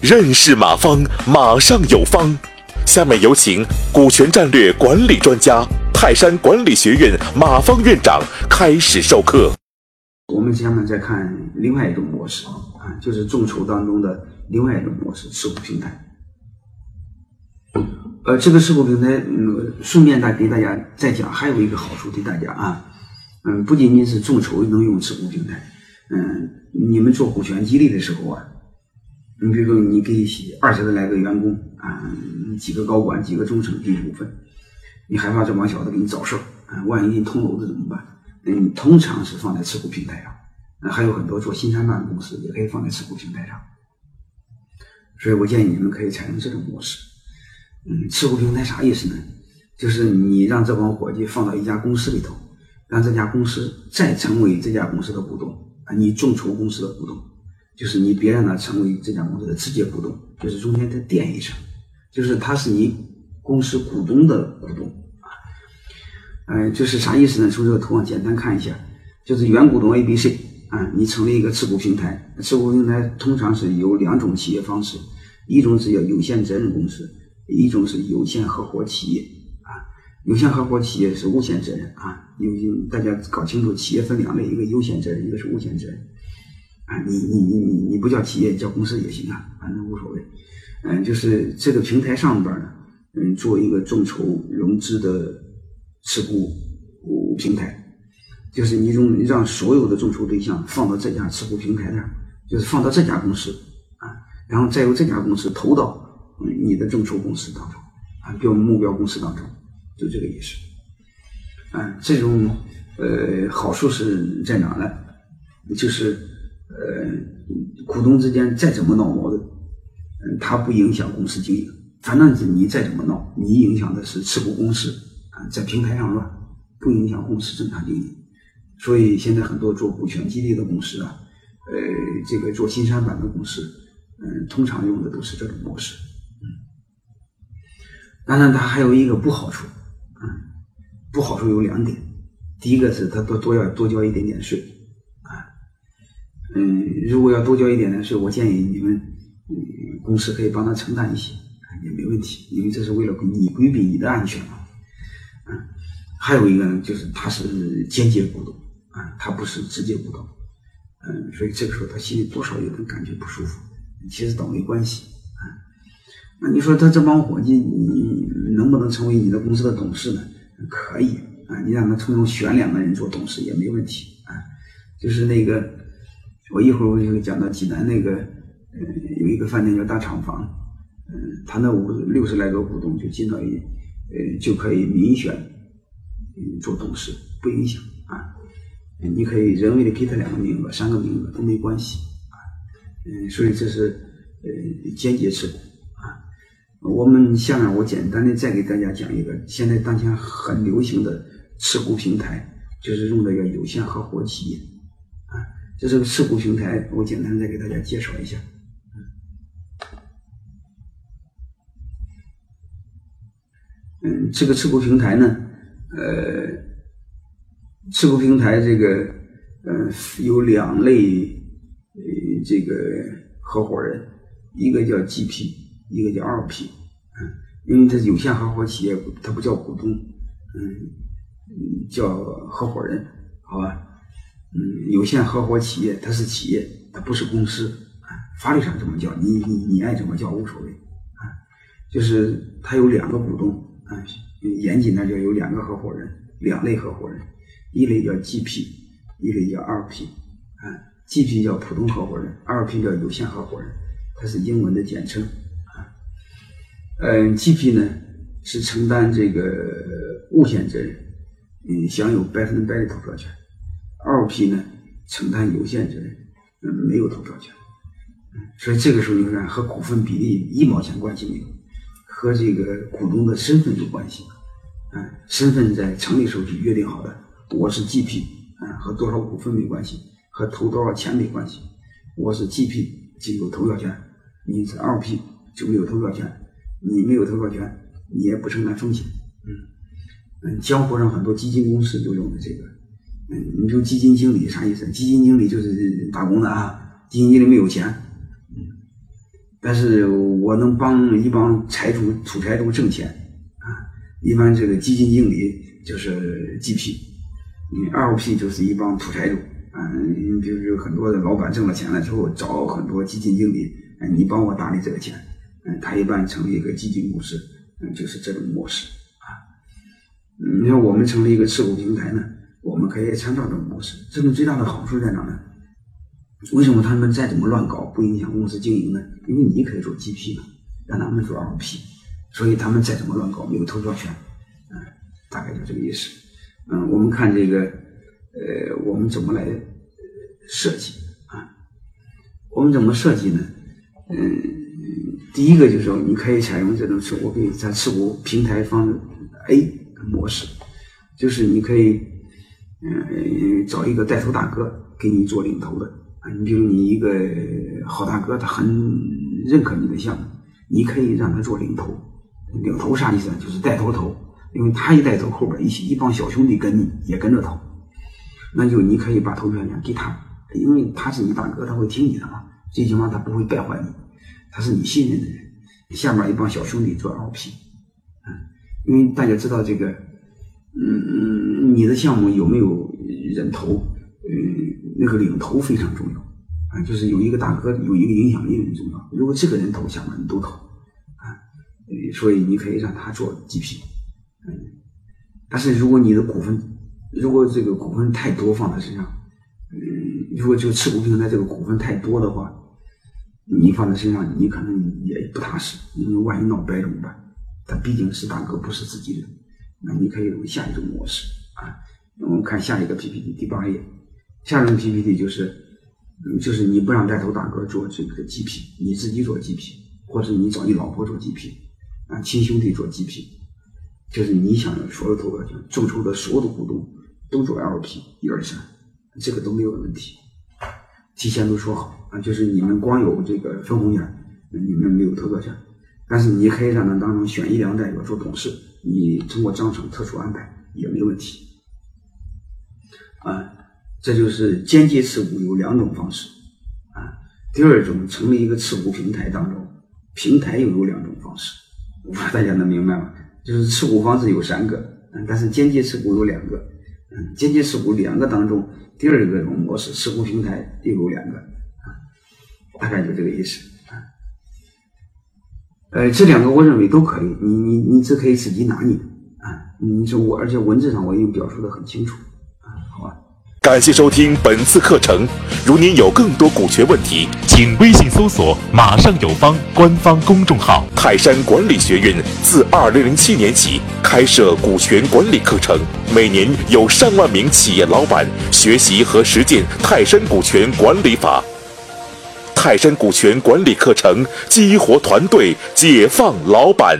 认识马方，马上有方。下面有请股权战略管理专家、泰山管理学院马方院长开始授课。我们下面再看另外一种模式啊，就是众筹当中的另外一种模式——持股平台。呃，这个持股平台，嗯，顺便再给大家再讲，还有一个好处对大家啊，嗯，不仅仅是众筹能用持股平台，嗯，你们做股权激励的时候啊。你比如说，你给二十来个员工啊，几个高管，几个中层递股份，你害怕这帮小子给你找事儿啊？万一给你捅娄子怎么办？那你通常是放在持股平台上，那还有很多做新三板的公司也可以放在持股平台上。所以我建议你们可以采用这种模式。嗯，持股平台啥意思呢？就是你让这帮伙计放到一家公司里头，让这家公司再成为这家公司的股东啊，你众筹公司的股东。就是你别让他成为这家公司的直接股东，就是中间再垫一层，就是他是你公司股东的股东啊。嗯，就是啥意思呢？从这个图上简单看一下，就是原股东 A、B、C 啊，你成立一个持股平台，持股平台通常是有两种企业方式，一种是叫有限责任公司，一种是有限合伙企业。有限合伙企业是无限责任啊，有大家搞清楚，企业分两类，一个有限责任，一个是无限责任。啊，你你你你你不叫企业，叫公司也行啊，反正无所谓。嗯，就是这个平台上边呢，嗯，做一个众筹融资的持股平台，就是你用让所有的众筹对象放到这家持股平台上，就是放到这家公司啊，然后再由这家公司投到你的众筹公司当中啊，标目标公司当中，就这个意思。啊，这种呃好处是在哪呢？就是。呃，股东之间再怎么闹矛盾，嗯，它不影响公司经营。反正是你再怎么闹，你影响的是持股公司啊，在平台上乱，不影响公司正常经营。所以现在很多做股权激励的公司啊，呃，这个做新三板的公司，嗯，通常用的都是这种模式。嗯，当然它还有一个不好处，不好处有两点，第一个是他多多要多交一点点税。啊嗯，如果要多交一点的税，我建议你们，嗯，公司可以帮他承担一些，也没问题，因为这是为了你规避你的安全嘛。嗯，还有一个呢，就是他是间接股东，啊，他不是直接股东，嗯，所以这个时候他心里多少有点感觉不舒服，其实倒没关系，啊，那你说他这帮伙计，你能不能成为你的公司的董事呢？可以，啊，你让他从中选两个人做董事也没问题，啊，就是那个。我一会儿我就讲到济南那个，呃，有一个饭店叫大厂房，嗯，他那五六十来个股东就进到一，呃，就可以民选，嗯，做董事不影响啊，你可以人为的给他两个名额、三个名额都没关系啊，嗯，所以这是呃间接持股。我们下面我简单的再给大家讲一个现在当前很流行的持股平台，就是用的叫有限合伙企业。啊这是个持股平台，我简单再给大家介绍一下。嗯，这个持股平台呢，呃，持股平台这个，呃，有两类，呃，这个合伙人，一个叫 GP，一个叫 LP。嗯，因为它有限合伙企业，它不叫股东，嗯，叫合伙人，好吧？嗯，有限合伙企业它是企业，它不是公司啊。法律上这么叫，你你你爱怎么叫无所谓啊。就是它有两个股东啊，严谨的叫有两个合伙人，两类合伙人，一类叫 GP，一类叫 LP 啊。GP 叫普通合伙人，LP 叫有限合伙人，它是英文的简称。嗯，GP 呢是承担这个无限责任，嗯，享有百分之百的投票权。二批呢承担有限责任，嗯，没有投票权，所以这个时候你看和股份比例一毛钱关系没有，和这个股东的身份有关系，嗯，身份在成立时候就约定好的，我是 GP，嗯，和多少股份没关系，和投多少钱没关系，我是 GP 就有投票权，你是二批就没有投票权，你没有投票权，你也不承担风险，嗯，嗯，江湖上很多基金公司就用的这个。嗯，你说基金经理啥意思？基金经理就是打工的啊，基金经理没有钱，嗯，但是我能帮一帮财主、土财主挣钱啊。一般这个基金经理就是 GP，嗯，LP 就是一帮土财主，嗯，比如很多的老板挣了钱了之后，找很多基金经理，嗯，你帮我打理这个钱，嗯，他一般成立一个基金公司，嗯，就是这种模式啊。嗯你看我们成立一个持股平台呢，我们可以参照这种模式。这种最大的好处在哪呢？为什么他们再怎么乱搞不影响公司经营呢？因为你可以做 GP 嘛，让他们做 LP，所以他们再怎么乱搞没有投票权，嗯，大概就这个意思。嗯，我们看这个，呃，我们怎么来设计啊？我们怎么设计呢？嗯，第一个就是说，你可以采用这种持股，可以在持股平台方 A 模式，就是你可以，嗯，找一个带头大哥给你做领头的啊。你比如你一个好大哥，他很认可你的项目，你可以让他做领头。领头啥意思呢？就是带头投，因为他一带头，后边一起一帮小兄弟跟你也跟着投，那就你可以把投票权给他，因为他是你大哥，他会听你的嘛，最起码他不会败坏你，他是你信任的人。下面一帮小兄弟做 LP，嗯，因为大家知道这个，嗯嗯，你的项目有没有人投，嗯，那个领头非常重要啊，就是有一个大哥有一个影响力很重要。如果这个人投，下面你都投啊，所以你可以让他做 GP，嗯，但是如果你的股份，如果这个股份太多放在身上，嗯，如果就持股平台这个股份太多的话，你放在身上，你可能也不踏实，因为万一闹掰怎么办？他毕竟是大哥，不是自己人。那你可以用下一种模式啊。我们看下一个 PPT 第八页，下一种 PPT 就是，就是你不让带头大哥做这个 GP，你自己做 GP，或者你找你老婆做 GP，啊，亲兄弟做 GP，就是你想所有投票权，众筹的所有的股东都做 LP，一二三，这个都没有问题，提前都说好啊，就是你们光有这个分红权，你们没有投票权。但是你可以让他当中选一两代表做董事，你通过章程特殊安排也没问题。啊，这就是间接持股有两种方式啊。第二种成立一个持股平台当中，平台又有两种方式，我不知道大家能明白吗？就是持股方式有三个，嗯，但是间接持股有两个，嗯，间接持股两个当中，第二个种模式持股平台又有两个，大概就这个意思。呃，这两个我认为都可以，你你你只可以自己拿捏啊。你说我，而且文字上我已经表述的很清楚啊，好吧。感谢收听本次课程。如您有更多股权问题，请微信搜索“马上有方”官方公众号。泰山管理学院自二零零七年起开设股权管理课程，每年有上万名企业老板学习和实践泰山股权管理法。泰山股权管理课程，激活团队，解放老板。